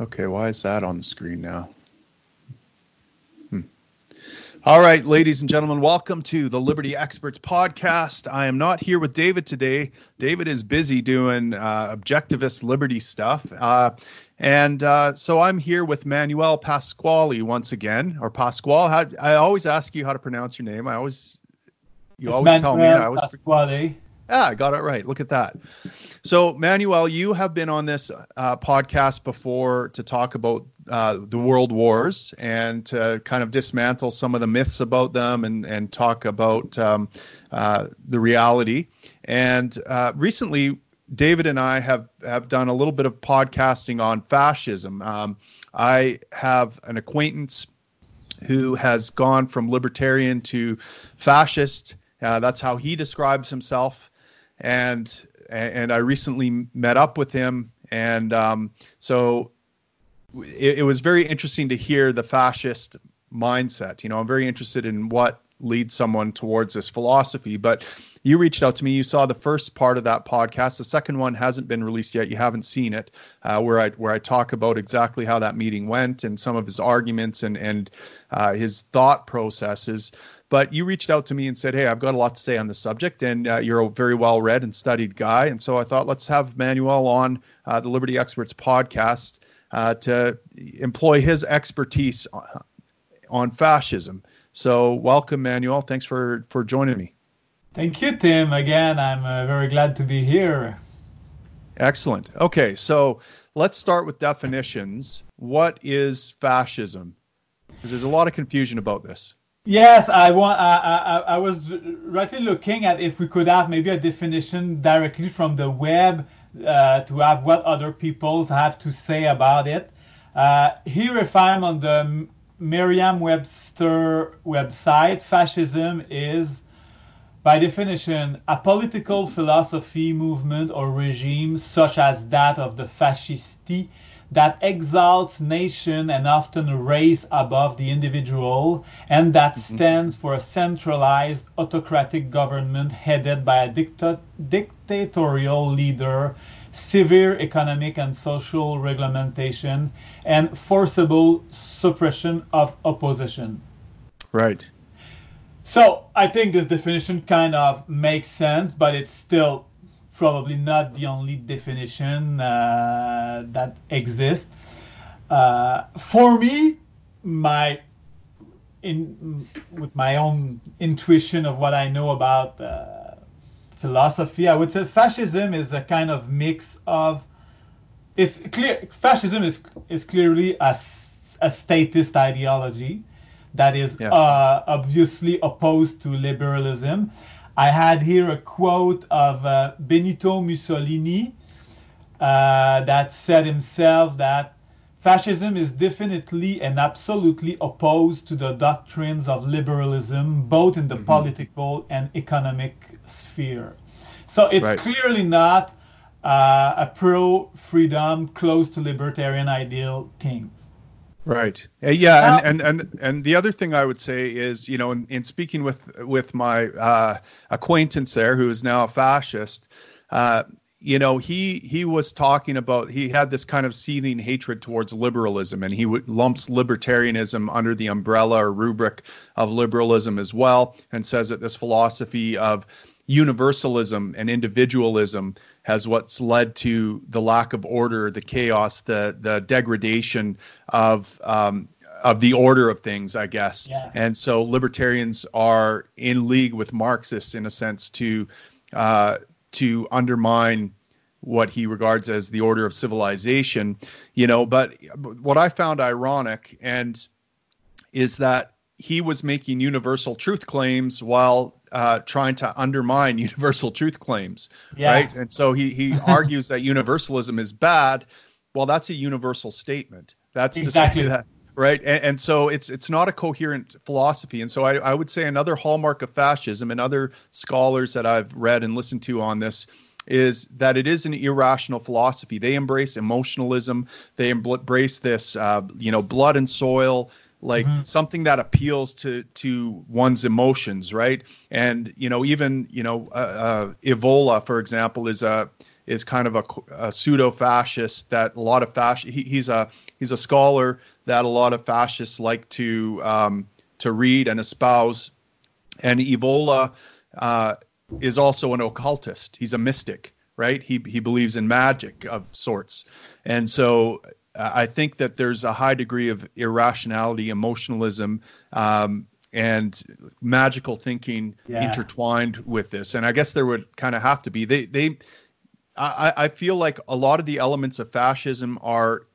Okay, why is that on the screen now? Hmm. All right, ladies and gentlemen, welcome to the Liberty Experts podcast. I am not here with David today. David is busy doing uh, objectivist liberty stuff. Uh, and uh, so I'm here with Manuel Pasquale once again, or Pasquale. I always ask you how to pronounce your name. I always, you it's always Manuel tell me. I always, Pasquale. Yeah, I got it right. Look at that. So, Manuel, you have been on this uh, podcast before to talk about uh, the world wars and to kind of dismantle some of the myths about them and, and talk about um, uh, the reality. And uh, recently, David and I have, have done a little bit of podcasting on fascism. Um, I have an acquaintance who has gone from libertarian to fascist. Uh, that's how he describes himself and and I recently met up with him, and um, so it, it, was very interesting to hear the fascist mindset. You know, I'm very interested in what leads someone towards this philosophy. But you reached out to me. You saw the first part of that podcast. The second one hasn't been released yet. You haven't seen it, uh, where I where I talk about exactly how that meeting went and some of his arguments and and uh, his thought processes. But you reached out to me and said, "Hey, I've got a lot to say on this subject, and uh, you're a very well read and studied guy." And so I thought, let's have Manuel on uh, the Liberty Experts podcast uh, to employ his expertise on fascism. So, welcome, Manuel. Thanks for for joining me. Thank you, Tim. Again, I'm uh, very glad to be here. Excellent. Okay, so let's start with definitions. What is fascism? Because there's a lot of confusion about this. Yes, I want. I, I, I was rightly looking at if we could have maybe a definition directly from the web uh, to have what other people have to say about it. Uh, here, if I'm on the Merriam-Webster website, fascism is, by definition, a political philosophy, movement, or regime such as that of the fascisti that exalts nation and often race above the individual, and that mm-hmm. stands for a centralized autocratic government headed by a dicta- dictatorial leader, severe economic and social regulation, and forcible suppression of opposition. Right. So I think this definition kind of makes sense, but it's still probably not the only definition uh, that exists. Uh, for me, my in with my own intuition of what I know about uh, philosophy, I would say fascism is a kind of mix of it's clear fascism is is clearly a, a statist ideology that is yeah. uh, obviously opposed to liberalism I had here a quote of uh, Benito Mussolini uh, that said himself that fascism is definitely and absolutely opposed to the doctrines of liberalism, both in the mm-hmm. political and economic sphere. So it's right. clearly not uh, a pro freedom, close to libertarian ideal thing. Right. Uh, yeah, and, and and and the other thing I would say is, you know, in, in speaking with with my uh, acquaintance there, who is now a fascist, uh, you know, he he was talking about he had this kind of seething hatred towards liberalism, and he w- lumps libertarianism under the umbrella or rubric of liberalism as well, and says that this philosophy of universalism and individualism has what's led to the lack of order, the chaos, the the degradation of um, of the order of things, I guess. Yeah. And so libertarians are in league with Marxists in a sense to uh, to undermine what he regards as the order of civilization. You know, but what I found ironic and is that he was making universal truth claims while uh, trying to undermine universal truth claims, yeah. right? And so he he argues that universalism is bad. Well, that's a universal statement. That's exactly. to say that right and, and, so it's it's not a coherent philosophy and so I, I would say another hallmark of fascism and other scholars that i've read and listened to on this is that it is an irrational philosophy they embrace emotionalism they embrace this uh, you know blood and soil like mm-hmm. something that appeals to to one's emotions right and you know even you know uh, uh, evola for example is a is kind of a, a pseudo fascist that a lot of fascist. He, he's a he's a scholar that a lot of fascists like to um, to read and espouse. And Evola uh, is also an occultist. He's a mystic, right? He he believes in magic of sorts, and so I think that there's a high degree of irrationality, emotionalism, um, and magical thinking yeah. intertwined with this. And I guess there would kind of have to be. They they I, I feel like a lot of the elements of fascism are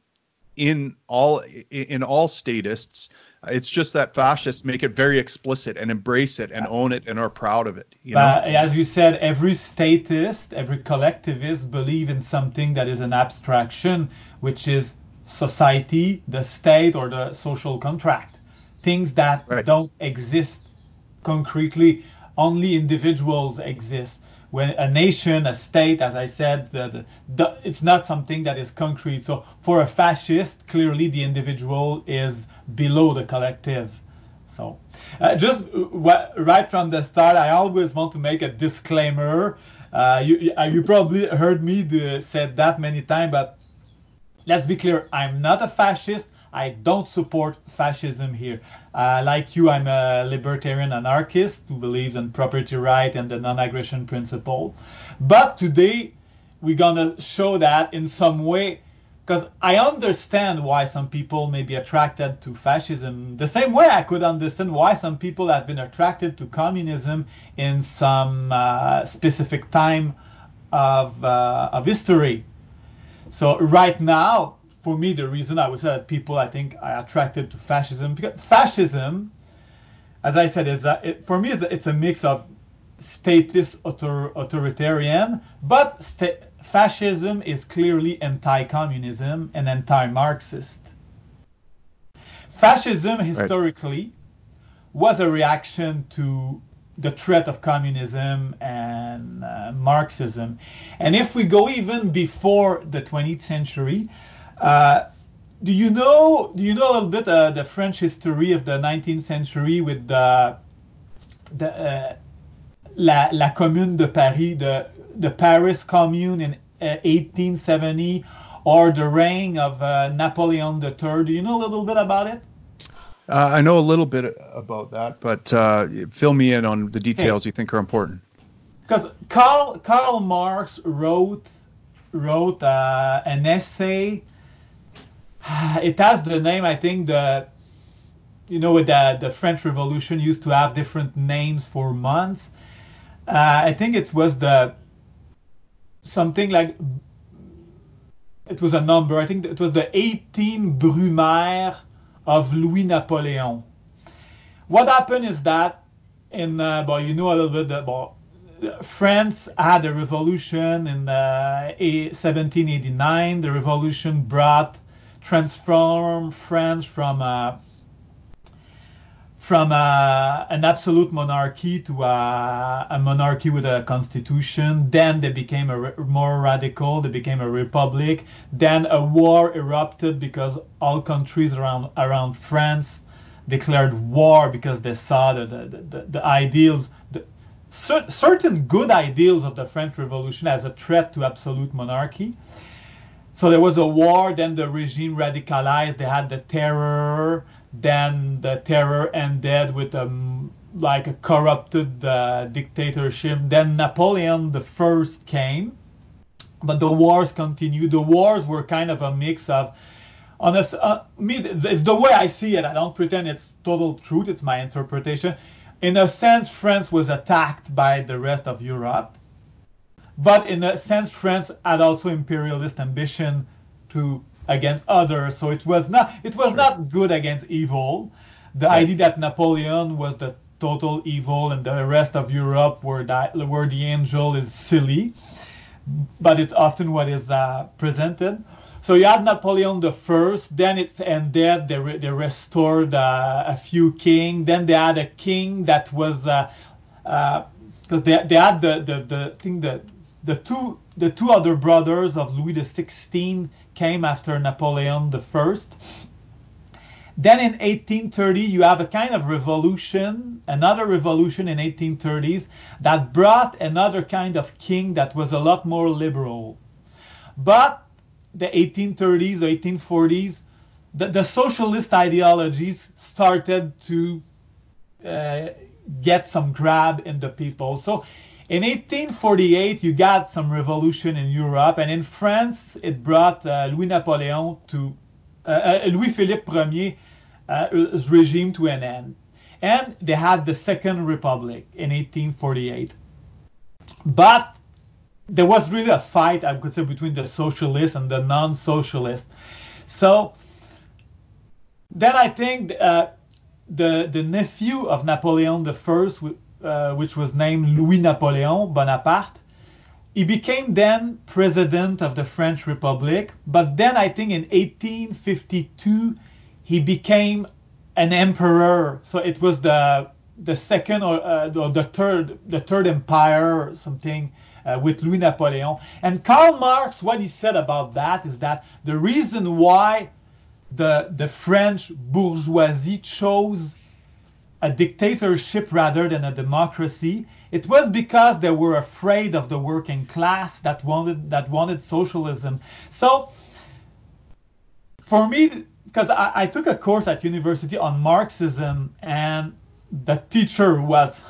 in all in all statists. It's just that fascists make it very explicit and embrace it and own it and are proud of it. You know? as you said, every statist, every collectivist believe in something that is an abstraction, which is society, the state, or the social contract. Things that right. don't exist concretely, only individuals exist. When a nation, a state, as I said, the, the, the, it's not something that is concrete. So for a fascist, clearly the individual is below the collective. So uh, just uh, right from the start, I always want to make a disclaimer. Uh, you, you probably heard me do, said that many times, but let's be clear, I'm not a fascist. I don't support fascism here. Uh, like you, I'm a libertarian anarchist who believes in property right and the non-aggression principle. But today, we're gonna show that in some way, because I understand why some people may be attracted to fascism. The same way I could understand why some people have been attracted to communism in some uh, specific time of uh, of history. So right now, for me, the reason I would say that people, I think, are attracted to fascism because fascism, as I said, is that it, for me, it's a, it's a mix of statist author, authoritarian, but sta- fascism is clearly anti-communism and anti-Marxist. Fascism historically right. was a reaction to the threat of communism and uh, Marxism. And if we go even before the 20th century, uh, do you know do you know a little bit uh, the French history of the 19th century with the the uh, la, la Commune de Paris, the the Paris Commune in 1870, uh, or the reign of uh, Napoleon III? Do you know a little bit about it? Uh, I know a little bit about that, but uh, fill me in on the details you think are important. Because Karl Karl Marx wrote wrote uh, an essay. It has the name, I think the you know the the French Revolution used to have different names for months. Uh, I think it was the something like it was a number. I think it was the 18 Brumaire of Louis Napoleon. What happened is that in, uh, well, you know a little bit about France had a revolution in uh, 1789. The revolution brought, transformed France from uh, from uh, an absolute monarchy to uh, a monarchy with a constitution. Then they became a re- more radical. They became a republic. Then a war erupted because all countries around around France declared war because they saw the the, the, the ideals, the, cer- certain good ideals of the French Revolution as a threat to absolute monarchy. So there was a war. Then the regime radicalized. They had the terror then the terror ended with um, like a corrupted uh, dictatorship. Then Napoleon the First came, but the wars continued. The wars were kind of a mix of, honest, uh, me, it's the way I see it. I don't pretend it's total truth. It's my interpretation. In a sense, France was attacked by the rest of Europe, but in a sense, France had also imperialist ambition to against others. So it was not it was sure. not good against evil. The right. idea that Napoleon was the total evil and the rest of Europe were that where the angel is silly, but it's often what is uh, presented. So you had Napoleon the First, then it ended. They, re- they restored uh, a few king. Then they had a king that was because uh, uh they, they had the the the thing the the two the two other brothers of Louis XVI came after Napoleon I. Then in 1830, you have a kind of revolution, another revolution in 1830s that brought another kind of king that was a lot more liberal. But the 1830s, the 1840s, the, the socialist ideologies started to uh, get some grab in the people. So in 1848, you got some revolution in Europe, and in France, it brought uh, Louis Napoleon to uh, uh Louis Philippe I's uh, regime to an end, and they had the Second Republic in 1848. But there was really a fight, I could say, between the socialists and the non-socialists. So then I think uh, the the nephew of Napoleon First, uh, which was named Louis Napoleon Bonaparte, he became then president of the French Republic. But then I think in 1852 he became an emperor. So it was the the second or, uh, or the third the third empire or something. Uh, with Louis Napoleon. And Karl Marx, what he said about that is that the reason why the, the French bourgeoisie chose a dictatorship rather than a democracy, it was because they were afraid of the working class that wanted that wanted socialism. So for me, because I, I took a course at university on Marxism, and the teacher was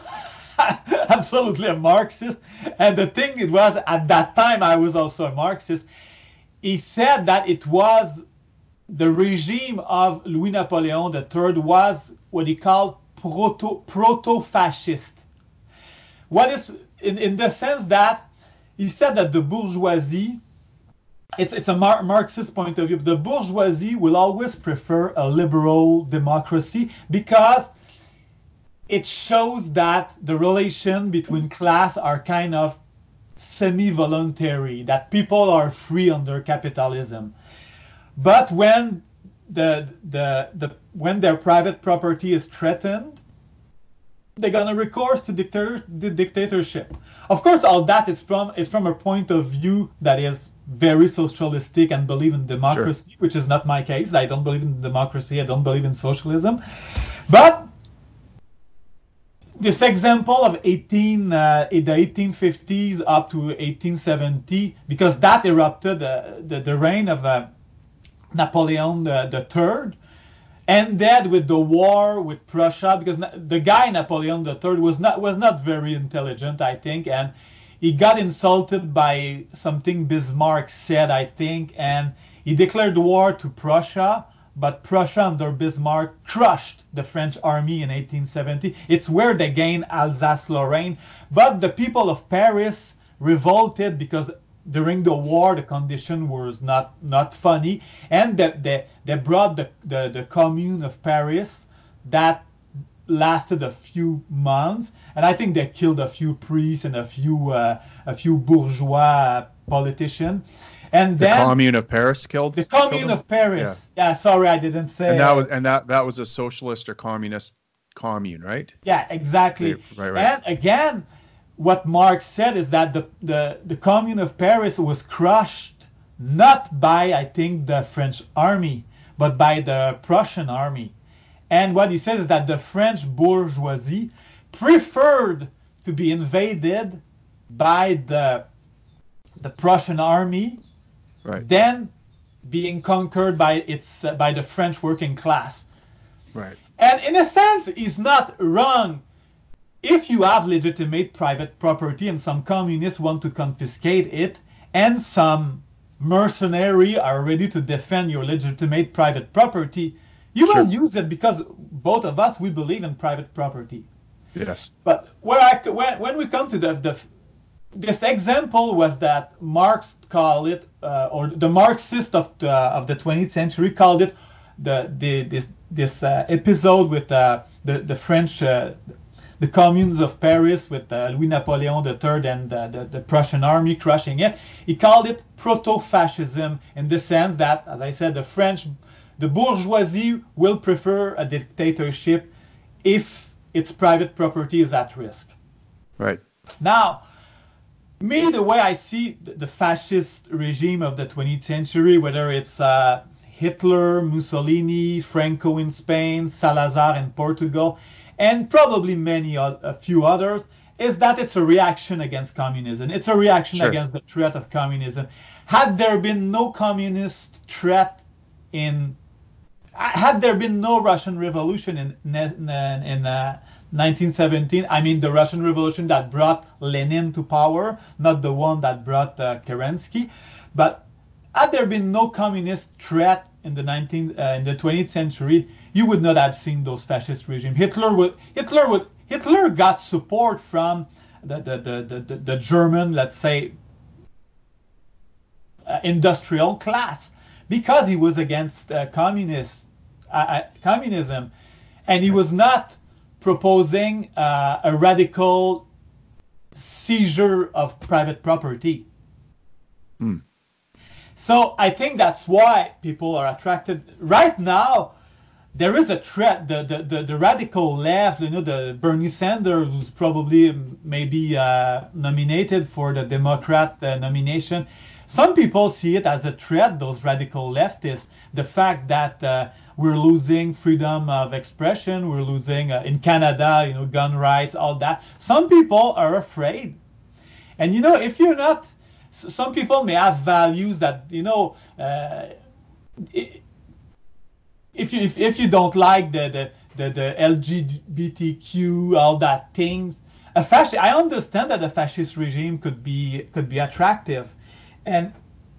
absolutely a Marxist. And the thing it was at that time I was also a Marxist. He said that it was the regime of Louis Napoleon III was what he called proto proto-fascist. What is in, in the sense that he said that the bourgeoisie it's it's a Mar- Marxist point of view. The bourgeoisie will always prefer a liberal democracy because it shows that the relation between class are kind of semi-voluntary, that people are free under capitalism. But when the, the, the, when their private property is threatened, they're gonna recourse to dictator, the dictatorship. Of course, all that is from is from a point of view that is very socialistic and believe in democracy, sure. which is not my case. I don't believe in democracy. I don't believe in socialism. But this example of 18 uh, the 1850s up to 1870, because that erupted uh, the, the reign of uh, Napoleon the, the Third, ended with the war with Prussia because the guy Napoleon III was not was not very intelligent, I think, and he got insulted by something Bismarck said, I think, and he declared war to Prussia. But Prussia under Bismarck crushed the French army in 1870. It's where they gained Alsace-Lorraine. But the people of Paris revolted because during the war the condition was not not funny. And they, they, they brought the, the, the commune of paris that lasted a few months. And i think they killed a few priests and a few uh, a few bourgeois politicians. And the then commune of paris killed the commune killed of paris. Yeah. yeah. sorry i didn't say and that was and that that was a socialist or communist commune right? Yeah exactly. Right, right. and again what Marx said is that the, the, the Commune of Paris was crushed not by, I think, the French army, but by the Prussian army. And what he says is that the French bourgeoisie preferred to be invaded by the, the Prussian army right. than being conquered by its uh, by the French working class. Right. And in a sense, he's not wrong if you have legitimate private property and some communists want to confiscate it, and some mercenary are ready to defend your legitimate private property, you sure. will use it because both of us we believe in private property. Yes. But where I, when, when we come to the, the this example was that Marx called it, uh, or the Marxist of the of the 20th century called it the the this this uh, episode with uh, the the French uh, the communes of Paris with uh, Louis Napoleon III and uh, the, the, Prussian army crushing it. He called it proto-fascism in the sense that, as I said, the French, the bourgeoisie will prefer a dictatorship if its private property is at risk. Right. Now, me, the way I see the fascist regime of the 20th century, whether it's uh, Hitler, Mussolini, Franco in Spain, Salazar in Portugal, and probably many a few others is that it's a reaction against communism. It's a reaction sure. against the threat of communism. Had there been no communist threat in, had there been no Russian Revolution in in, in uh, 1917, I mean the Russian Revolution that brought Lenin to power, not the one that brought uh, Kerensky, but had there been no communist threat in the 19th, uh, in the 20th century, you would not have seen those fascist regimes. Hitler would, Hitler would, Hitler got support from the, the, the, the, the German, let's say, uh, industrial class because he was against uh, communist, uh, uh communism. And he was not proposing uh, a radical seizure of private property. Mm. So I think that's why people are attracted. Right now, there is a threat. The, the, the, the, radical left, you know, the Bernie Sanders, who's probably maybe uh, nominated for the Democrat uh, nomination. Some people see it as a threat, those radical leftists. The fact that uh, we're losing freedom of expression, we're losing uh, in Canada, you know, gun rights, all that. Some people are afraid. And, you know, if you're not, some people may have values that, you know, uh, if you if, if you don't like the the, the, the LGBTQ all that things, a fascist I understand that a fascist regime could be could be attractive, and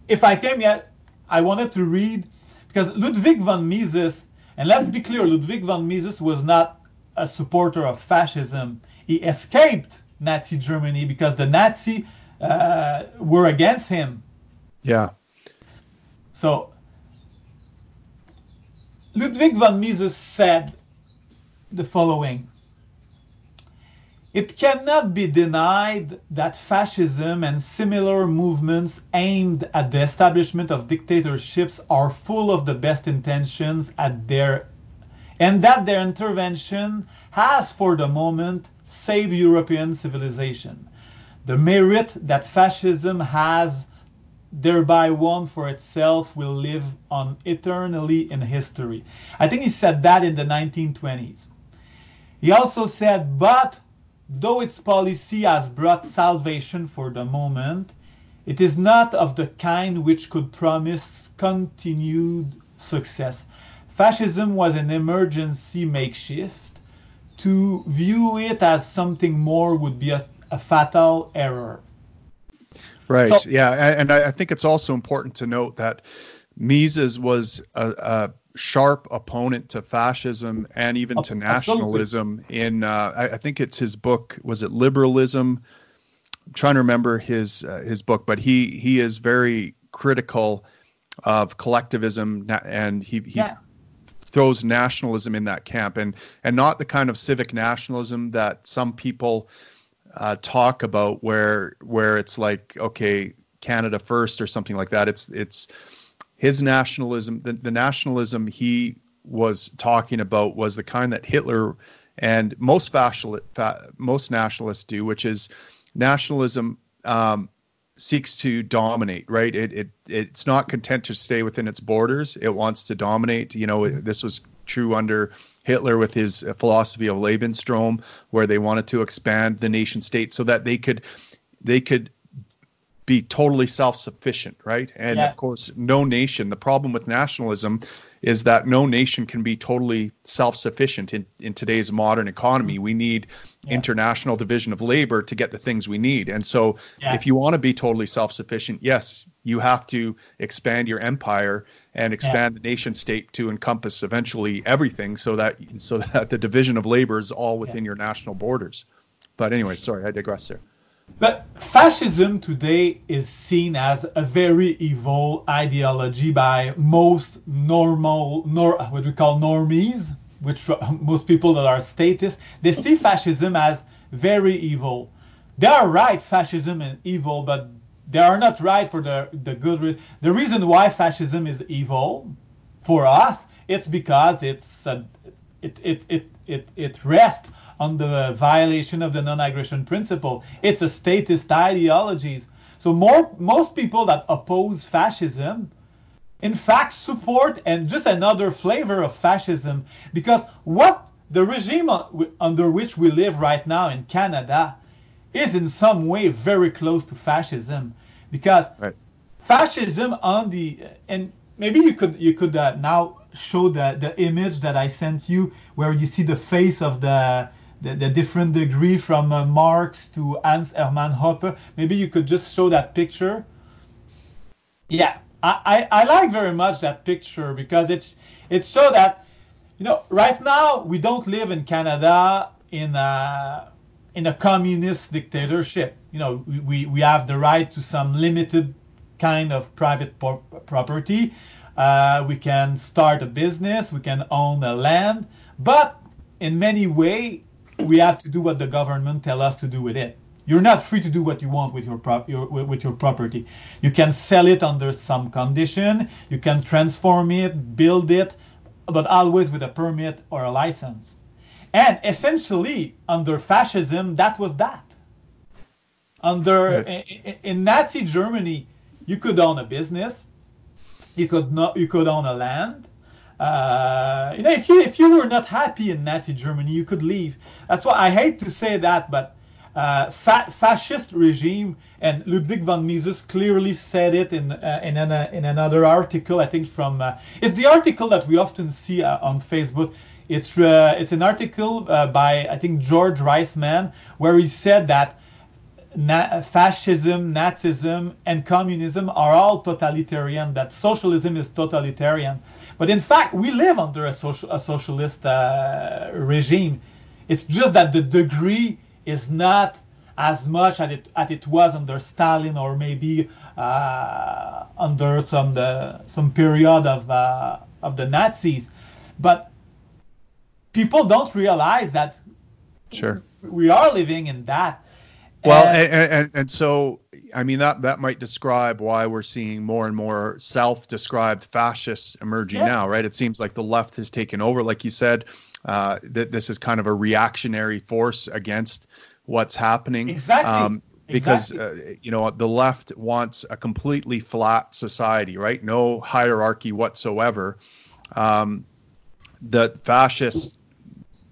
if I came here, I wanted to read because Ludwig von Mises, and let's be clear, Ludwig von Mises was not a supporter of fascism. He escaped Nazi Germany because the Nazi uh, were against him. Yeah. So Ludwig von Mises said the following It cannot be denied that fascism and similar movements aimed at the establishment of dictatorships are full of the best intentions at their and that their intervention has for the moment saved European civilization. The merit that fascism has thereby won for itself will live on eternally in history. I think he said that in the 1920s. He also said, but though its policy has brought salvation for the moment, it is not of the kind which could promise continued success. Fascism was an emergency makeshift. To view it as something more would be a, a fatal error. Right. So, yeah, and I, think it's also important to note that Mises was a, a sharp opponent to fascism and even to nationalism. In uh, I, I, think it's his book. Was it Liberalism? I'm trying to remember his uh, his book, but he he is very critical of collectivism and he he yeah. throws nationalism in that camp and and not the kind of civic nationalism that some people uh, talk about where where it's like okay Canada first or something like that. It's it's his nationalism. The, the nationalism he was talking about was the kind that Hitler and most fascist, most nationalists do, which is nationalism um, seeks to dominate. Right? It it it's not content to stay within its borders. It wants to dominate. You know, this was true under Hitler with his uh, philosophy of Lebensraum, where they wanted to expand the nation state so that they could they could be totally self-sufficient, right? And yeah. of course, no nation. The problem with nationalism is that no nation can be totally self-sufficient in, in today's modern economy. We need yeah. international division of labor to get the things we need. And so yeah. if you want to be totally self-sufficient, yes, you have to expand your empire and expand yeah. the nation state to encompass eventually everything so that so that the division of labor is all within your national borders but anyway sorry i digress there but fascism today is seen as a very evil ideology by most normal nor what we call normies which most people that are statists they see fascism as very evil. They are right fascism and evil but they are not right for the, the good the reason why fascism is evil for us it's because it's a, it, it, it, it, it rests on the violation of the non-aggression principle. It's a statist ideologies so more most people that oppose fascism in fact support and just another flavor of fascism. Because what the regime under which we live right now in Canada is in some way very close to fascism. Because right. fascism on the and maybe you could you could uh, now show the the image that I sent you where you see the face of the the, the different degree from uh, Marx to Hans Hermann Hoppe. Maybe you could just show that picture. Yeah, I, I, I like very much that picture because it's it so that you know right now we don't live in Canada in a in a communist dictatorship. You know we, we, have the right to some limited kind of private property. Uh, we can start a business. We can own a land, but in many way we have to do what the government tell us to do with it. You're not free to do what you want with your, prop, your with your property. You can sell it under some condition. You can transform it, build it, but always with a permit or a license. And essentially, under fascism, that was that. Under in, in Nazi Germany, you could own a business, you could not, you could own a land, uh, you know, if you if you were not happy in Nazi Germany, you could leave. That's why I hate to say that, but uh, fa- fascist regime and Ludwig von Mises clearly said it in uh, in, an, in another article. I think from uh, it's the article that we often see uh, on Facebook. It's uh, it's an article by I think George Reisman where he said that na- fascism, Nazism, and communism are all totalitarian, that socialism is totalitarian. But in fact, we live under a, social, a socialist uh, regime. It's just that the degree is not as much as it, as it was under Stalin or maybe uh, under some the, some period of uh, of the Nazis, but people don't realize that sure we are living in that well, and, and, and so I mean that that might describe why we're seeing more and more self-described fascists emerging yeah. now, right? It seems like the left has taken over, like you said. Uh, that this is kind of a reactionary force against what's happening. Exactly. Um, because exactly. uh, you know the left wants a completely flat society, right? No hierarchy whatsoever. Um, the fascists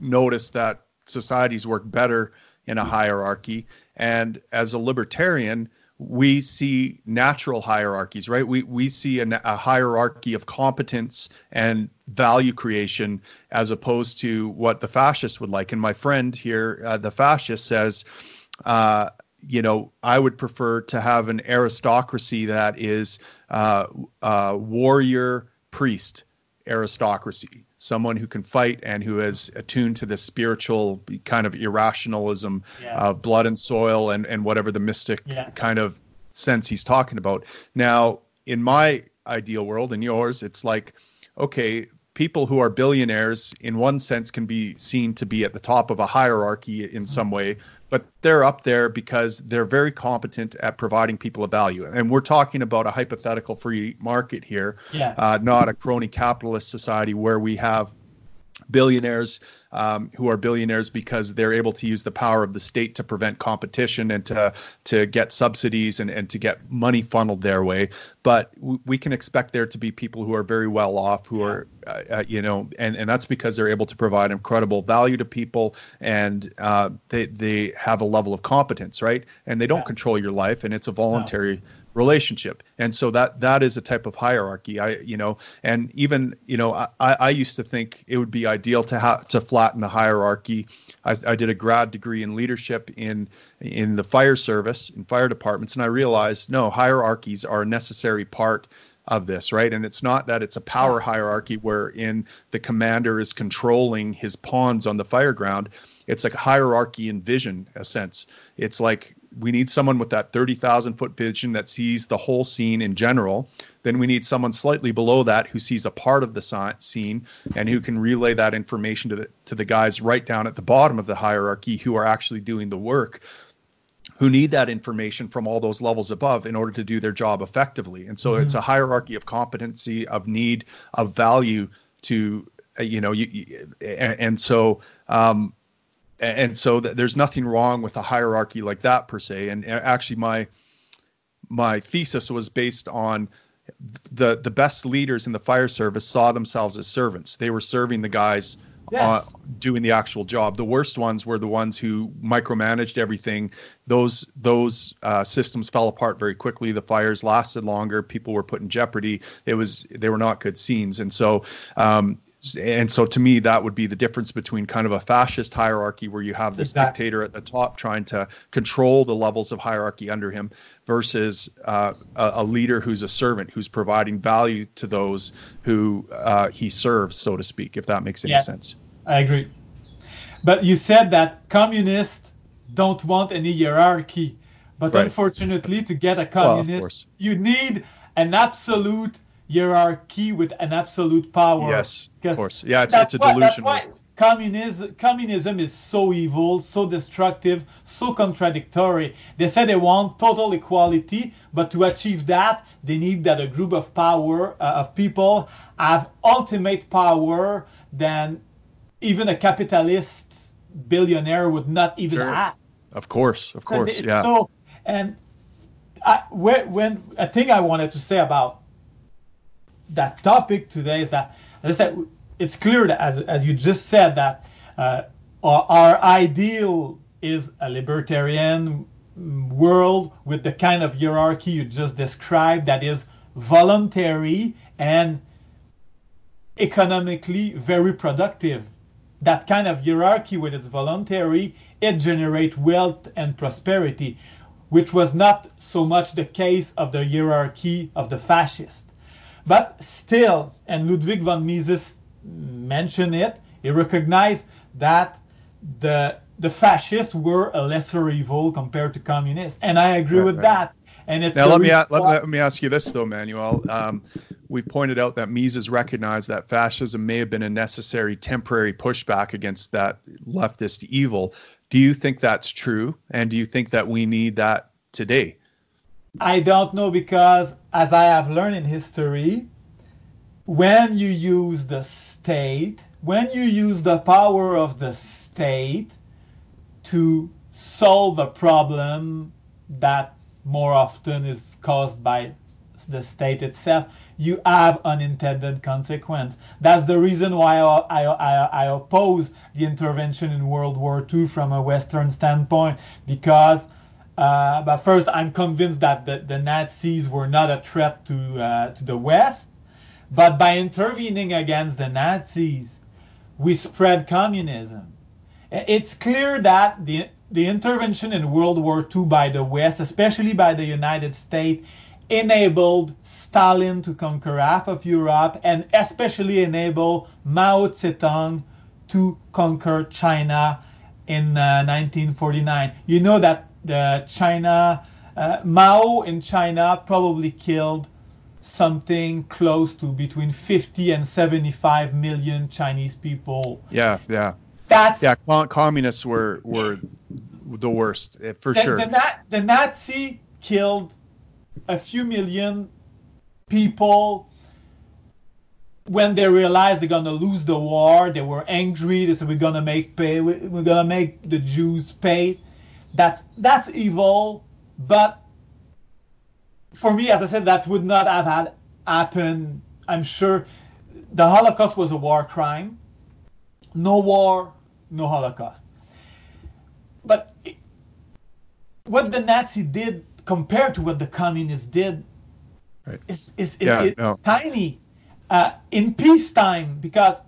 notice that societies work better in a hierarchy and as a libertarian, we see natural hierarchies, right? We we see a, hierarchy of competence and value creation as opposed to what the fascist would like. And my friend here, uh, the fascist, says, uh, you know, I would prefer to have an aristocracy that is uh, uh warrior priest aristocracy someone who can fight and who is attuned to the spiritual kind of irrationalism yeah. of blood and soil and, and whatever the mystic yeah. kind of sense he's talking about. Now, in my ideal world and yours, it's like, okay, people who are billionaires in one sense can be seen to be at the top of a hierarchy in some mm-hmm. way but they're up there because they're very competent at providing people a value. And we're talking about a hypothetical free market here, yeah. uh, not a crony capitalist society where we have billionaires um, who are billionaires because they're able to use the power of the state to prevent competition and to to get subsidies and, and to get money funneled their way. But w- we can expect there to be people who are very well off, who are uh, uh, you know, and, and that's because they're able to provide incredible value to people and uh, they they have a level of competence, right? And they don't yeah. control your life, and it's a voluntary. No relationship and so that that is a type of hierarchy i you know and even you know i i used to think it would be ideal to have to flatten the hierarchy I, I did a grad degree in leadership in in the fire service in fire departments and i realized no hierarchies are a necessary part of this, right? And it's not that it's a power hierarchy wherein the commander is controlling his pawns on the fire ground. It's like a hierarchy in vision, a sense. It's like we need someone with that 30,000 foot vision that sees the whole scene in general. Then we need someone slightly below that who sees a part of the scene and who can relay that information to the to the guys right down at the bottom of the hierarchy who are actually doing the work who need that information from all those levels above in order to do their job effectively. And so mm-hmm. it's a hierarchy of competency, of need, of value to uh, you know you, you and, and, so um, and so there's nothing wrong with a hierarchy like that per se and actually my my thesis was based on the the best leaders in the fire service saw themselves as servants. They were serving the guys yes. uh, doing the actual job. The worst ones were the ones who micromanaged everything. Those those uh, systems fell apart very quickly. The fires lasted longer. People were put in jeopardy. It was they were not good scenes. And so um, and so to me that would be the difference between kind of a fascist hierarchy where you have this exactly. dictator at the top trying to control the levels of hierarchy under him versus uh, a, a, leader who's a servant who's providing value to those who uh, he serves so to speak if that makes any yes, sense i agree but you said that communists don't want any hierarchy but right. unfortunately to get a communist well, you need an absolute hierarchy with an absolute power. Yes, of course. Yeah, it's, it's a delusion. That's why communism, communism is so evil, so destructive, so contradictory. They say they want total equality, but to achieve that, they need that a group of power uh, of people have ultimate power than even a capitalist billionaire would not even sure. have. Of course, of course, yeah. So, and I, when, when a thing I wanted to say about that topic today is that, as I said, it's clear that, as, as you just said, that uh, our, our ideal is a libertarian world with the kind of hierarchy you just described that is voluntary and economically very productive. That kind of hierarchy, when it's voluntary, it generates wealth and prosperity, which was not so much the case of the hierarchy of the fascists. But still, and Ludwig von Mises mentioned it, he recognized that the the fascists were a lesser evil compared to communists, and I agree right, with right. that. And it's now let me let, let, me ask you this though, Manuel. Um, we pointed out that Mises recognized that fascism may have been a necessary temporary pushback against that leftist evil. Do you think that's true? And do you think that we need that today? I don't know because, as I have learned in history, when you use the state, when you use the power of the state to solve a problem that more often is caused by the state itself, you have unintended consequence. That's the reason why I, I, I, oppose the intervention in World War II from a Western standpoint, because uh, but first, I'm convinced that the, the, Nazis were not a threat to, uh, to the West. But by intervening against the Nazis, we spread communism. It's clear that the, the intervention in World War II by the West, especially by the United States, enabled Stalin to conquer half of Europe and especially enabled Mao Zedong to conquer China in uh, 1949. You know that the China, uh, Mao in China probably killed something close to between 50 and 75 million Chinese people. Yeah, yeah. That's yeah. communists were were the worst eh, for the, sure. The, the Nazi killed a few million people when they realized they're gonna lose the war. They were angry. They said, "We're gonna make pay. We're gonna make the Jews pay." That's that's evil, but for me, as I said, that would not have had happened. I'm sure the Holocaust was a war crime. No war, no Holocaust. But it, what the Nazi did compared to what the communists did right. is, is, yeah, it's no. tiny. Uh, in peacetime, because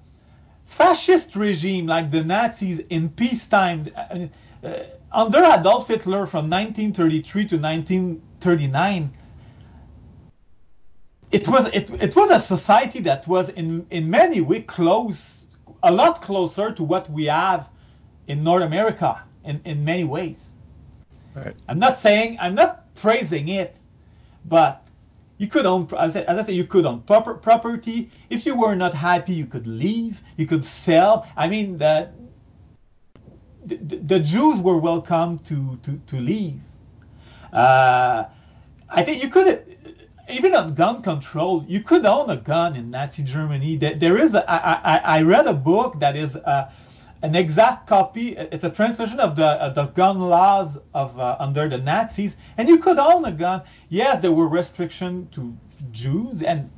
fascist regime like the Nazis in peacetime, uh, uh, under Adolf Hitler from 1933 to 1939, it was it, it was a society that was in in many ways close, a lot closer to what we have in North America in, in many ways. Right. I'm not saying I'm not praising it, but you could own as I, as I said you could own proper property. If you were not happy, you could leave. You could sell. I mean the the, the Jews were welcome to to to leave. Uh, I think you could even on gun control, you could own a gun in Nazi Germany. There is a, I, I, I read a book that is uh, an exact copy. It's a translation of the the gun laws of uh, under the Nazis, and you could own a gun. Yes, there were restrictions to Jews, and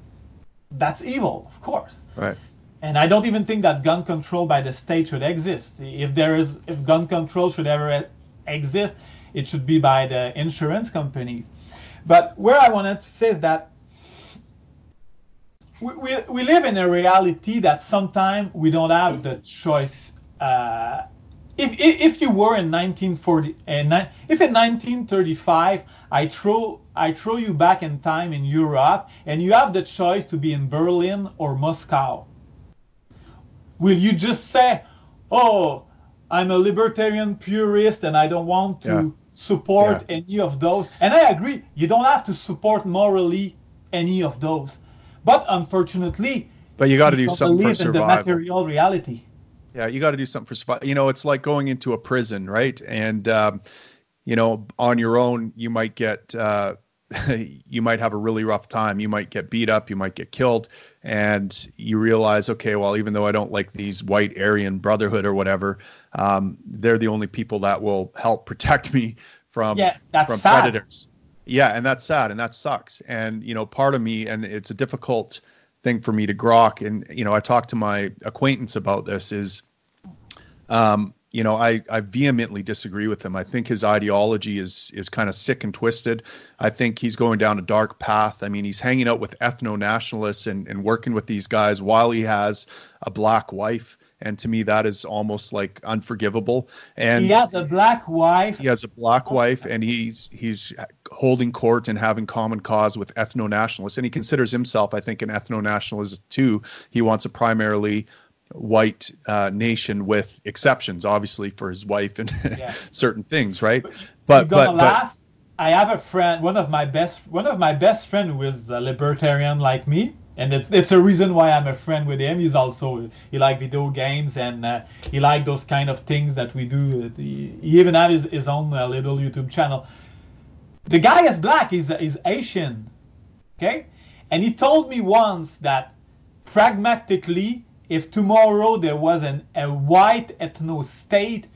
that's evil, of course. Right. And I don't even think that gun control by the state should exist. If there is, if gun control should ever exist, it should be by the insurance companies. But where I wanted to say is that we, we, we live in a reality that sometimes we don't have the choice. Uh, if, if, if you were in 1940, uh, if in 1935 I throw I throw you back in time in Europe and you have the choice to be in Berlin or Moscow, will you just say, "Oh, I'm a libertarian purist and I don't want to yeah. support yeah. any of those"? And I agree, you don't have to support morally any of those, but unfortunately, but you got to do something for survival. in the material reality. Yeah, you got to do something for survival. You know, it's like going into a prison, right? And um, you know, on your own, you might get. Uh, you might have a really rough time. You might get beat up. You might get killed. And you realize, okay, well, even though I don't like these white Aryan Brotherhood or whatever, um, they're the only people that will help protect me from yeah, from sad. predators. Yeah, and that's sad, and that sucks. And you know, part of me, and it's a difficult thing for me to grok. And you know, I talked to my acquaintance about this. Is um, you know, I, I vehemently disagree with him. I think his ideology is is kind of sick and twisted. I think he's going down a dark path. I mean, he's hanging out with ethno nationalists and, and working with these guys while he has a black wife. And to me, that is almost like unforgivable. And he has a black wife. He has a black wife, and he's he's holding court and having common cause with ethno nationalists. And he considers himself, I think, an ethno nationalist too. He wants a primarily white uh, nation with exceptions, obviously for his wife and yeah. certain things, right? But but, but I have a friend, one of my best one of my best friend who is a libertarian like me, and it's it's a reason why I'm a friend with him. He's also he like video games and uh, he like those kind of things that we do. He, he even has his, his own uh, little YouTube channel. The guy is black. He's he's Asian, okay, and he told me once that pragmatically if tomorrow there was an, a white ethno state,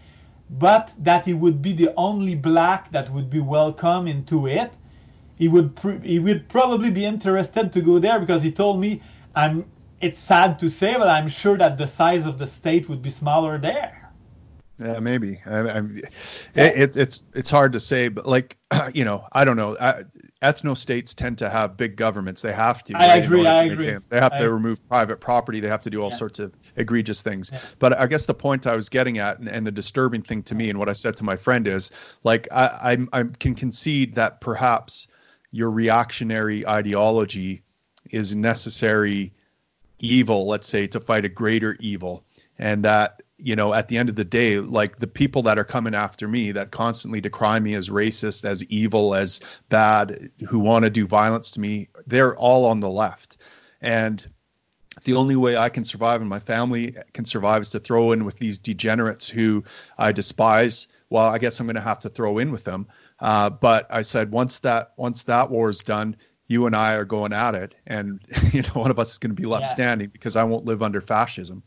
but that he would be the only black that would be welcome into it, he would he would probably be interested to go there because he told me I'm it's sad to say, but I'm sure that the size of the state would be smaller there. Yeah, maybe. I, I, it, it's it's hard to say, but like you know, I don't know. I, ethno states tend to have big governments. They have to. I right, agree. I agree. They have I to agree. remove private property. They have to do all yeah. sorts of egregious things. Yeah. But I guess the point I was getting at, and, and, the disturbing thing to me, and what I said to my friend is, like, I, I, I can concede that perhaps your reactionary ideology is necessary evil, let's say, to fight a greater evil, and that you know, at the end of the day, like the people that are coming after me that constantly decry me as racist, as evil, as bad, who want to do violence to me, they're all on the left. And the only way I can survive and my family can survive is to throw in with these degenerates who I despise. Well, I guess I'm going to have to throw in with them. Uh, but I said once that once that war is done, you and I are going at it, and you know one of us is going to be left yeah. standing because I won't live under fascism.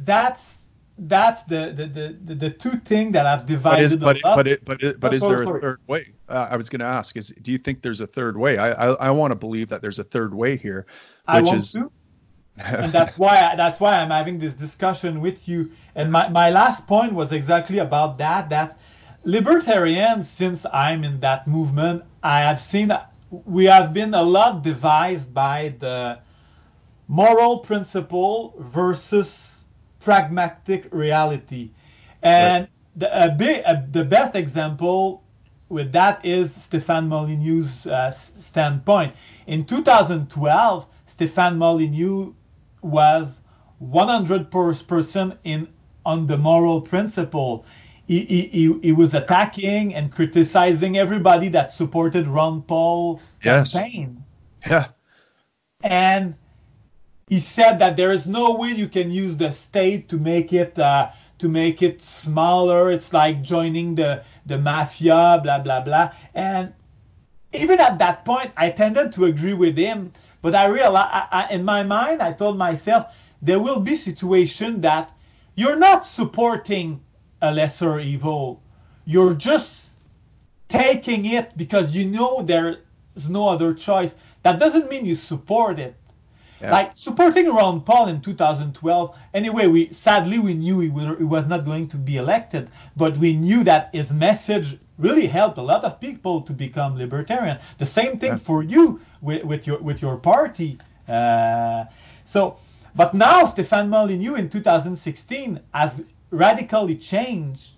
That's that's the the, the, the two thing that I've divided. But is, but, it, but it, but, it, but oh, is there sorry. a third way? Uh, I was going to ask: Is do you think there's a third way? I I, I want to believe that there's a third way here, which I want is. To. and that's why that's why I'm having this discussion with you. And my, my last point was exactly about that. That libertarians, since I'm in that movement, I have seen we have been a lot devised by the moral principle versus pragmatic reality. And right. the, a big, a, the best example with that is Stefan Molyneux's uh, standpoint. In 2012, Stefan Molyneux was 100% in on the moral principle. He, he, he, was attacking and criticizing everybody that supported Ron Paul yes. campaign. Yeah. And he said that there is no way you can use the state to make it uh, to make it smaller. It's like joining the the mafia, blah blah blah. And even at that point, I tended to agree with him. But I realized, I, I, in my mind, I told myself there will be situation that you're not supporting a lesser evil. You're just taking it because you know there's no other choice. that doesn't mean you support it. Yeah. Like supporting Ron Paul in 2012. Anyway, we sadly we knew he, he was not going to be elected, but we knew that his message really helped a lot of people to become libertarian. The same thing yeah. for you with, with your with your party. Uh, so, but now Stefan Molyneux in 2016 has radically changed.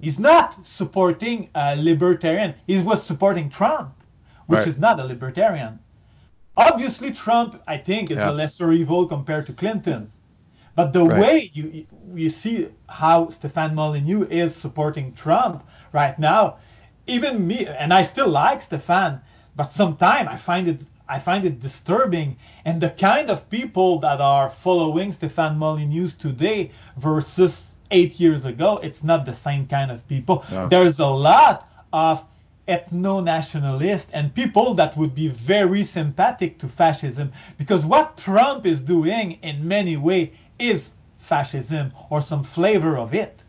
He's not supporting a libertarian. He was supporting Trump, which right. is not a libertarian. Obviously, Trump, I think, is yeah. a lesser evil compared to Clinton. But the right. way you you see how Stefan Molyneux is supporting Trump right now, even me, and I still like Stefan, but sometimes I find it I find it disturbing. And the kind of people that are following Stefan Molyneux today versus eight years ago, it's not the same kind of people. There's a lot of ethno nationalist and people that would be very sympathetic to fascism because what Trump is doing in many ways is fascism or some flavor of it.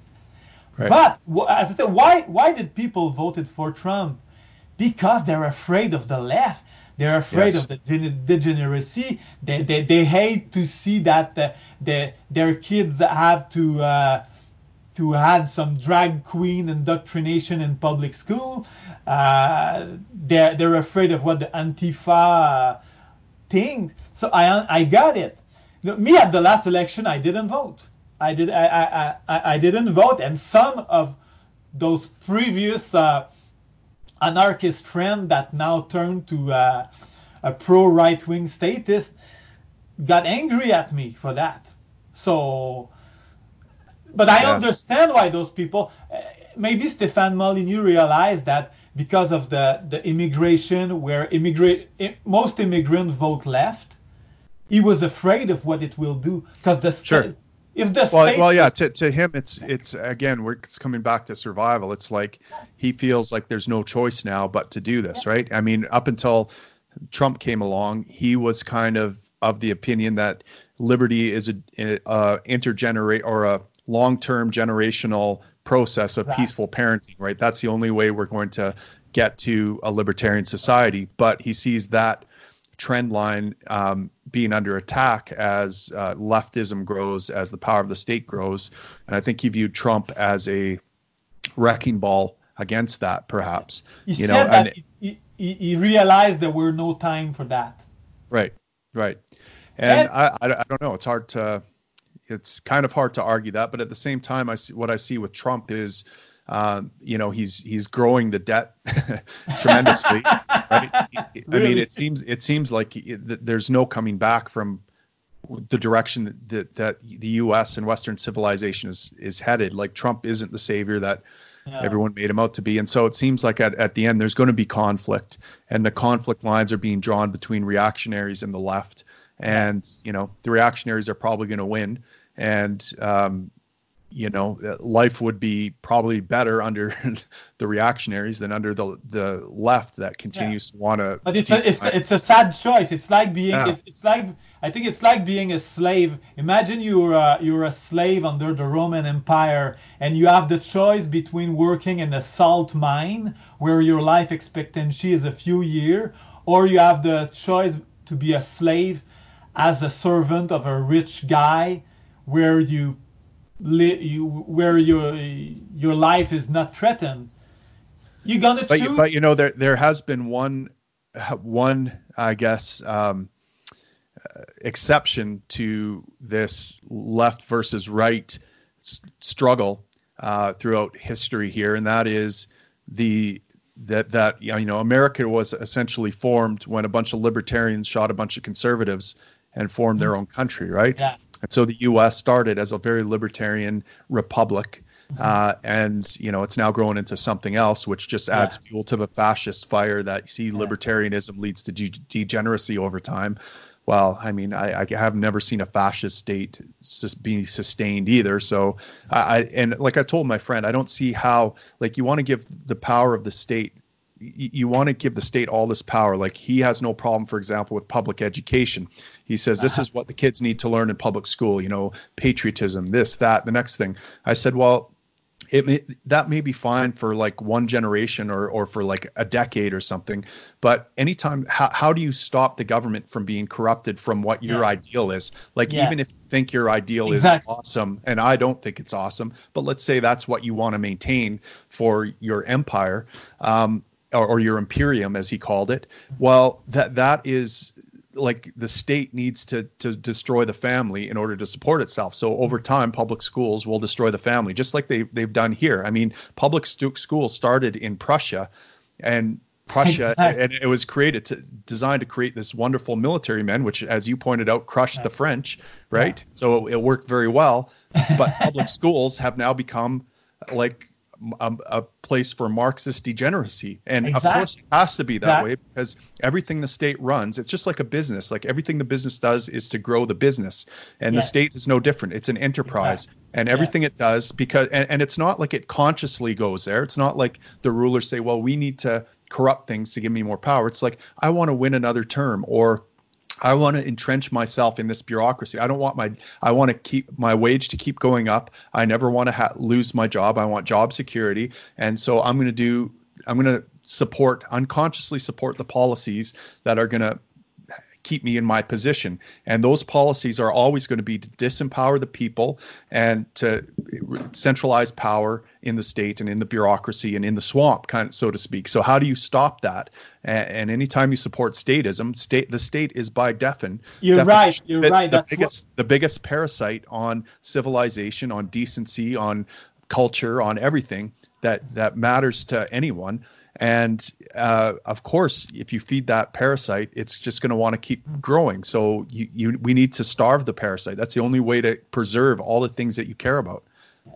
Right. But as I said, why why did people voted for Trump? Because they're afraid of the left. They're afraid yes. of the degeneracy. They, they, they hate to see that uh, the, their kids have to uh, to have some drag queen indoctrination in public school. Uh, they're, they're afraid of what the Antifa thing. So I, I got it. You know, me at the last election, I didn't vote. I, did, I, I, I, I didn't vote. And some of those previous uh, anarchist friends that now turned to uh, a pro right wing statist got angry at me for that. So but I yeah. understand why those people. Uh, maybe Stefan Molyneux realized that because of the the immigration, where immigrate most immigrants vote left, he was afraid of what it will do because the sure. If the well, well, yeah. To, to him, it's it's again, we're it's coming back to survival. It's like he feels like there's no choice now but to do this, right? I mean, up until Trump came along, he was kind of of the opinion that liberty is a, a, a intergenerate or a long-term generational process of right. peaceful parenting right? That's the only way we're going to get to a libertarian society. But he sees that trend line um, being under attack as uh, leftism grows as the power of the state grows. And i think he viewed trump as a wrecking ball against that perhaps he you know and he, he, he realized there were no time for that. Right right. And, and I, I don't know. It's hard to it's kind of hard to argue that, but at the same time, I see what I see with Trump is, uh, you know, he's he's growing the debt tremendously. right? I mean, it seems it seems like it, there's no coming back from the direction that that the U.S. and Western civilization is is headed. Like Trump isn't the savior that yeah. everyone made him out to be, and so it seems like at at the end there's going to be conflict, and the conflict lines are being drawn between reactionaries and the left and you know the reactionaries are probably going to win and um, you know life would be probably better under the reactionaries than under the the left that continues yeah. to want to but it's a it's, it's a sad choice it's like being yeah. it's, it's, like i think it's like being a slave imagine you're a, you're a slave under the roman empire and you have the choice between working in a salt mine where your life expectancy is a few years or you have the choice to be a slave as a servant of a rich guy where you, you where your your life is not threatened you're gonna but, choose but you know there there has been one one i guess um, exception to this left versus right s- struggle uh, throughout history here and that is the that that you know America was essentially formed when a bunch of libertarians shot a bunch of conservatives and formed their own country, right? Yeah. And so the U.S. started as a very libertarian republic, mm-hmm. uh, and you know it's now growing into something else, which just adds yeah. fuel to the fascist fire that you see libertarianism leads to de- degeneracy over time. Well, I mean, I, I, have never seen a fascist state be sustained either. So, I and like I told my friend, I don't see how like you want to give the power of the state you want to give the state all this power. Like he has no problem, for example, with public education. He says this is what the kids need to learn in public school. You know, patriotism, this, that, the next thing. I said, well, it may, that may be fine for like one generation or or for like a decade or something but anytime how, how do you stop the government from being corrupted from what your yeah. ideal is like yeah. even if you think your ideal exactly. is awesome and i don't think it's awesome but let's say that's what you want to maintain for your empire um, or, or your imperium as he called it well that that is like the state needs to to destroy the family in order to support itself. So over time, public schools will destroy the family, just like they they've done here. I mean, public stu- schools started in Prussia, and Prussia, exactly. and it was created to designed to create this wonderful military men, which, as you pointed out, crushed the French, right? Yeah. So it worked very well. But public schools have now become like a, a, place for Marxist degeneracy. And exactly. of course, it has to be that way because everything the state runs, it's just like a business. Like everything the business does is to grow the business. And the state is no different. It's an enterprise. Exactly. And everything it does, because, and, and it's not like it consciously goes there. It's not like the rulers say, well, we need to corrupt things to give me more power. It's like, I want to win another term or I want to entrench myself in this bureaucracy. I don't want my I want to keep my wage to keep going up. I never want to ha- lose my job. I want job security, and so I'm going to do I'm going to support unconsciously support the policies that are going to keep me in my position. And those policies are always going to be to disempower the people and to centralize power in the state and in the bureaucracy and in the swamp, kind of, so to speak. So how do you stop that? And, and anytime you support statism, state the state is by defin. You're right. You're the, right. The That's biggest what... the biggest parasite on civilization, on decency, on culture, on everything that that matters to anyone and uh, of course, if you feed that parasite, it's just going to want to keep growing. So you, you, we need to starve the parasite. That's the only way to preserve all the things that you care about.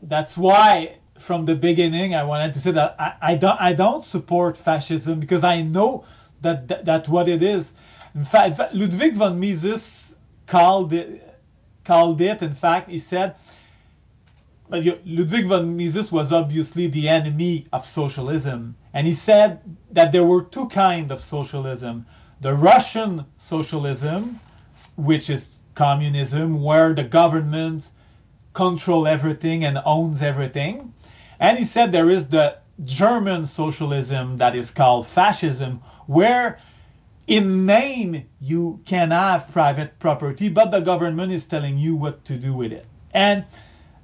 That's why, from the beginning, I wanted to say that I, I don't I don't support fascism because I know that, that that's what it is. In fact, in fact Ludwig von Mises called it called it. In fact, he said but Ludwig von Mises was obviously the enemy of socialism, and he said that there were two kinds of socialism: the Russian socialism, which is communism, where the government control everything and owns everything, and he said there is the German socialism that is called fascism, where in name you can have private property, but the government is telling you what to do with it. And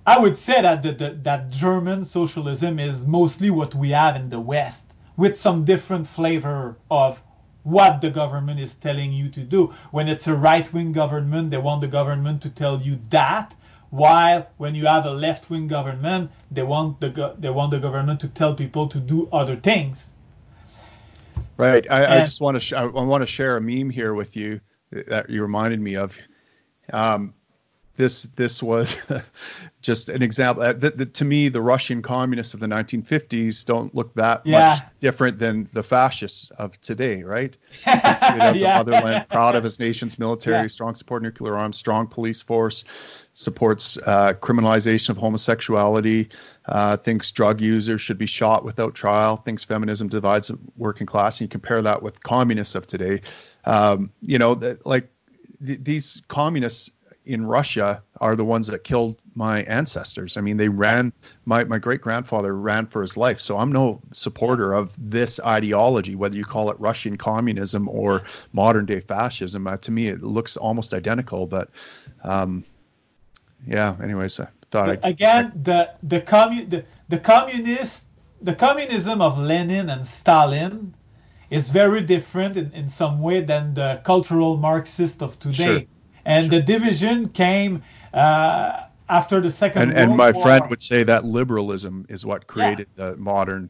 I would say that the, the, that German socialism is mostly what we have in the West, with some different flavor of what the government is telling you to do. When it's a right wing government, they want the government to tell you that, while when you have a left wing government, they want the they want the government to tell people to do other things. Right. I, and, I just want to sh- I want to share a meme here with you that you reminded me of. Um, this this was just an example. Uh, the, the, to me, the Russian communists of the 1950s don't look that yeah. much different than the fascists of today, right? yeah. the motherland, proud of his nation's military, yeah. strong support nuclear arms, strong police force, supports uh, criminalization of homosexuality, uh, thinks drug users should be shot without trial, thinks feminism divides the working class. And you compare that with communists of today, um, you know, that, like th- these communists in Russia are the ones that killed my ancestors. I mean, they ran my my great grandfather ran for his life. So I'm no supporter of this ideology, whether you call it Russian communism or modern day fascism. Uh, to me, it looks almost identical. But um, yeah. Anyways, I thought I'd, again I, the the commun the, the communist the communism of Lenin and Stalin is very different in, in some way than the cultural Marxist of today. Sure and the division came uh, after the second and, and my War. friend would say that liberalism is what created yeah. the modern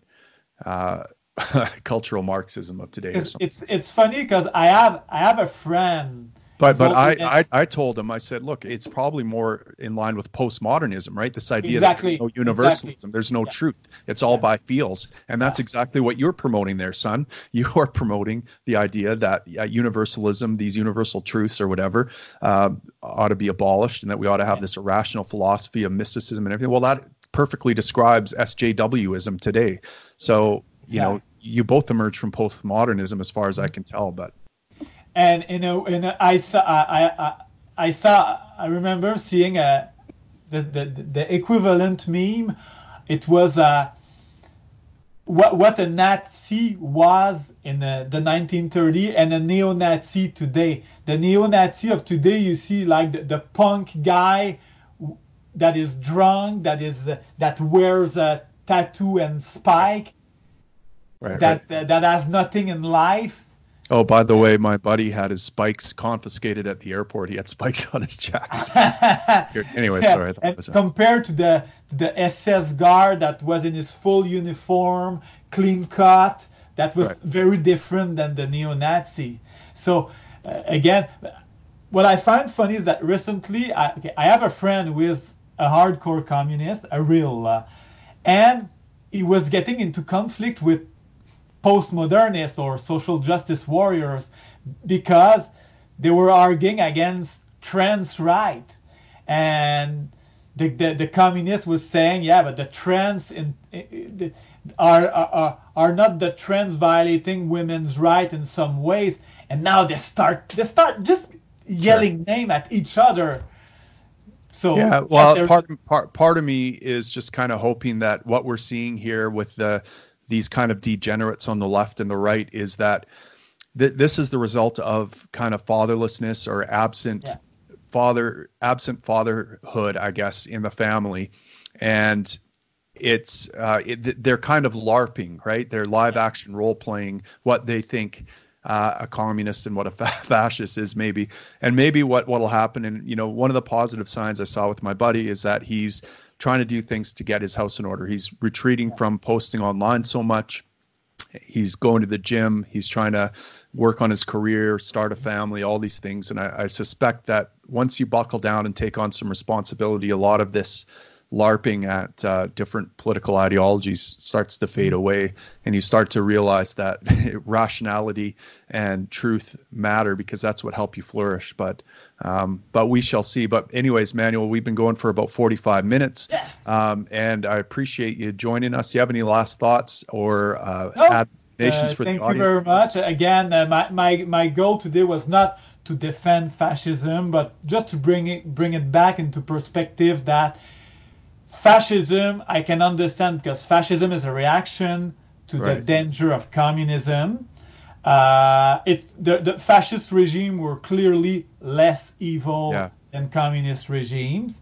uh, cultural marxism of today it's, it's it's funny because i have i have a friend but but I, I I told him I said look it's probably more in line with postmodernism right this idea exactly. that there's no universalism exactly. there's no yeah. truth it's all yeah. by feels and that's yeah. exactly what you're promoting there son you are promoting the idea that uh, universalism these universal truths or whatever uh, ought to be abolished and that we ought to have this irrational philosophy of mysticism and everything well that perfectly describes SJWism today so you know you both emerge from postmodernism as far as I can tell but and you know, and I saw, I, I, I saw, I remember seeing a the the, the equivalent meme it was uh, what what a Nazi was in the, the 1930 and a neo-Nazi today. The neo-Nazi of today, you see, like the, the punk guy that is drunk, that is uh, that wears a tattoo and spike, right, that right. Uh, that has nothing in life Oh, by the way, my buddy had his spikes confiscated at the airport. He had spikes on his jacket. anyway, sorry. compared to the to the SS guard that was in his full uniform, clean cut, that was right. very different than the neo-Nazi. So uh, again, what I find funny is that recently, I, okay, I have a friend who is a hardcore communist, a real, uh, and he was getting into conflict with postmodernists or social justice warriors because they were arguing against trans right. And the, the, the communist was saying yeah but the trans in, in, are, are are not the trans violating women's right in some ways. And now they start they start just yelling sure. name at each other. So yeah well part, part part of me is just kind of hoping that what we're seeing here with the these kind of degenerates on the left and the right is that th- this is the result of kind of fatherlessness or absent yeah. father absent fatherhood i guess in the family. And it's uh, it, they're kind of larping right? They're live action role playing what they think uh, a communist and what a fa- fascist is maybe. And maybe what what'll happen and you know one of the positive signs i saw with my buddy is that he's trying to do things to get his house in order. He's retreating from posting online so much. He's going to the gym. He's trying to work on his career, start a family, all these things. And I, I suspect that once you buckle down and take on some responsibility, a lot of this LARPing at uh, different political ideologies starts to fade mm-hmm. away, and you start to realize that rationality and truth matter because that's what help you flourish. But um, but we shall see. But anyways, Manuel, we've been going for about forty five minutes, yes. Um, and I appreciate you joining us. Do you have any last thoughts or uh, nope. Uh, for thank you very much. Again, uh, my, my my goal today was not to defend fascism, but just to bring it bring it back into perspective that fascism I can understand because fascism is a reaction to right. the danger of communism. Uh, it's the, the fascist regime were clearly less evil yeah. than communist regimes,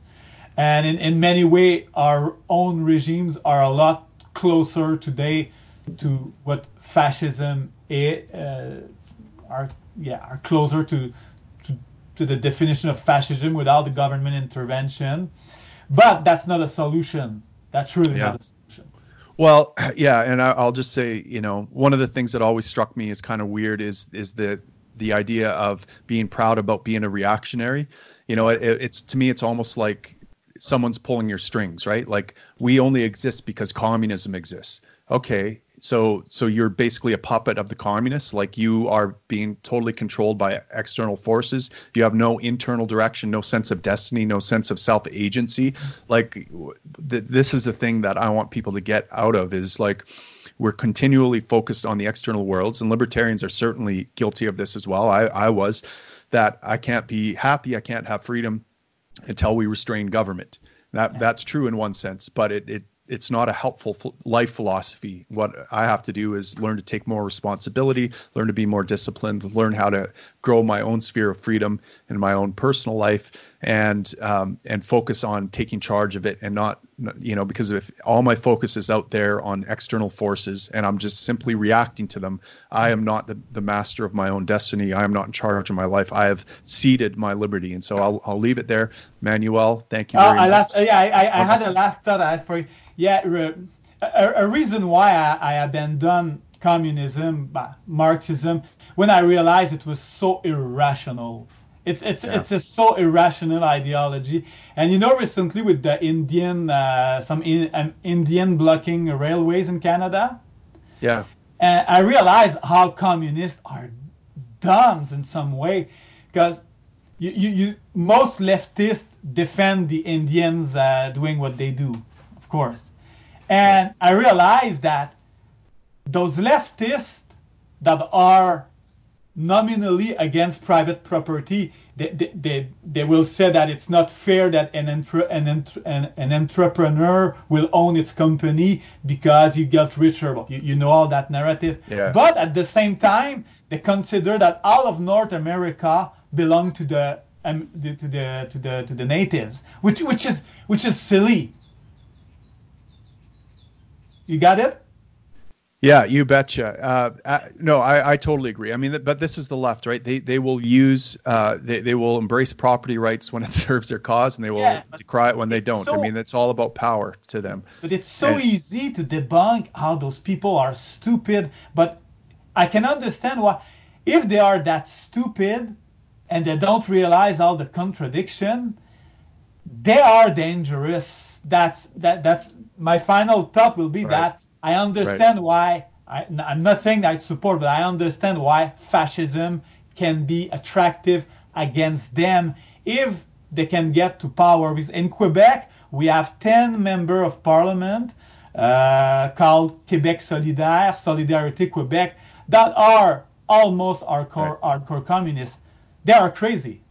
and in, in many ways our own regimes are a lot closer today to what fascism is. Uh, are yeah are closer to, to to the definition of fascism without the government intervention. But that's not a solution. That's really yeah. not a solution. Well, yeah, and I, will just say, you know, one of the things that always struck me as kind of weird is is the the idea of being proud about being a reactionary. You know, it, it's to me, it's almost like someone's pulling your strings, right? Like we only exist because communism exists. Okay, so so you're basically a puppet of the communists. Like you are being totally controlled by external forces. You have no internal direction, no sense of destiny, no sense of self agency. Like th- this is the thing that I want people to get out of is like we're continually focused on the external worlds, and libertarians are certainly guilty of this as well. I, I was that I can't be happy, I can't have freedom until we restrain government. That that's true in one sense, but it, it it's not a helpful life philosophy. What I have to do is learn to take more responsibility, learn to be more disciplined, learn how to grow my own sphere of freedom in my own personal life, and um, and focus on taking charge of it and not you know because if all my focus is out there on external forces and I'm just simply reacting to them, I am not the, the master of my own destiny. I am not in charge of my life. I have ceded my liberty, and so I'll I'll leave it there. Manuel, thank you uh, very uh, much. Last, yeah, I, I had a last thought. I asked for you yeah, a, a reason why I, I abandoned communism, Marxism, when I realized it was so irrational. It's it's yeah. it's a so irrational ideology, and you know recently with the Indian uh, some in, um, Indian blocking railways in Canada. Yeah. And I realized how communists are dumb in some way, because you, you, you most leftists defend the Indians uh, doing what they do of course. And I realized that those leftists that are nominally against private property. They, they, they, they, will say that it's not fair that an, entre- an, an, an entrepreneur will own its company because you got richer. You, you know all that narrative. Yeah. But at the same time, they consider that all of North America belong to the um, to the to the to the natives, which which is which is silly. You got it? Yeah, you betcha. Uh, uh, no, I, I totally agree. I mean, but this is the left, right? They they will use uh, they they will embrace property rights when it serves their cause, and they will yeah, decry it when they don't. So, I mean, it's all about power to them. But it's so and, easy to debunk how those people are stupid. But I can understand why, if they are that stupid, and they don't realize all the contradiction, they are dangerous. That's that that's my final thought will be right. that I understand right. why. I, I'm not saying I support, but I understand why fascism can be attractive against them if they can get to power. In Quebec, we have 10 members of parliament uh, called Québec Solidaire, Solidarité Québec, that are almost hardcore, right. hardcore communists. They are crazy.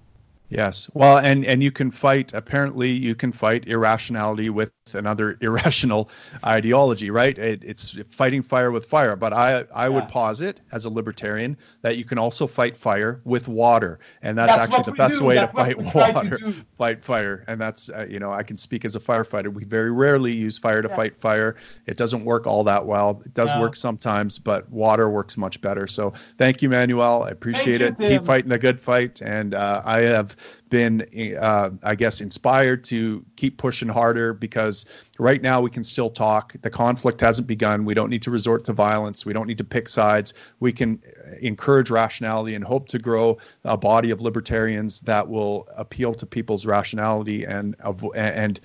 Yes. Well, and and you can fight. Apparently, you can fight irrationality with another irrational ideology, right? It, it's fighting fire with fire. But I I yeah. would posit as a libertarian that you can also fight fire with water, and that's, that's actually the best do. way that's to fight water, to fight fire. And that's uh, you know I can speak as a firefighter. We very rarely use fire to yeah. fight fire. It doesn't work all that well. It does yeah. work sometimes, but water works much better. So thank you, Manuel. I appreciate thank it. You, Keep fighting a good fight, and uh, I have been, uh, I guess, inspired to keep pushing harder because right now we can still talk. The conflict hasn't begun. We don't need to resort to violence. We don't need to pick sides. We can encourage rationality and hope to grow a body of libertarians that will appeal to people's rationality and and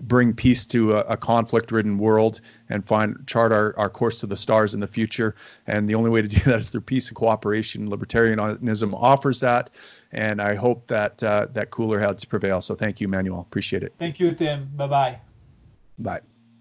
bring peace to a, a conflict-ridden world and find chart our, our course to the stars in the future. And the only way to do that is through peace and cooperation. Libertarianism offers that and I hope that uh, that cooler heads prevail. So thank you, Manuel. Appreciate it. Thank you, Tim. Bye-bye. Bye.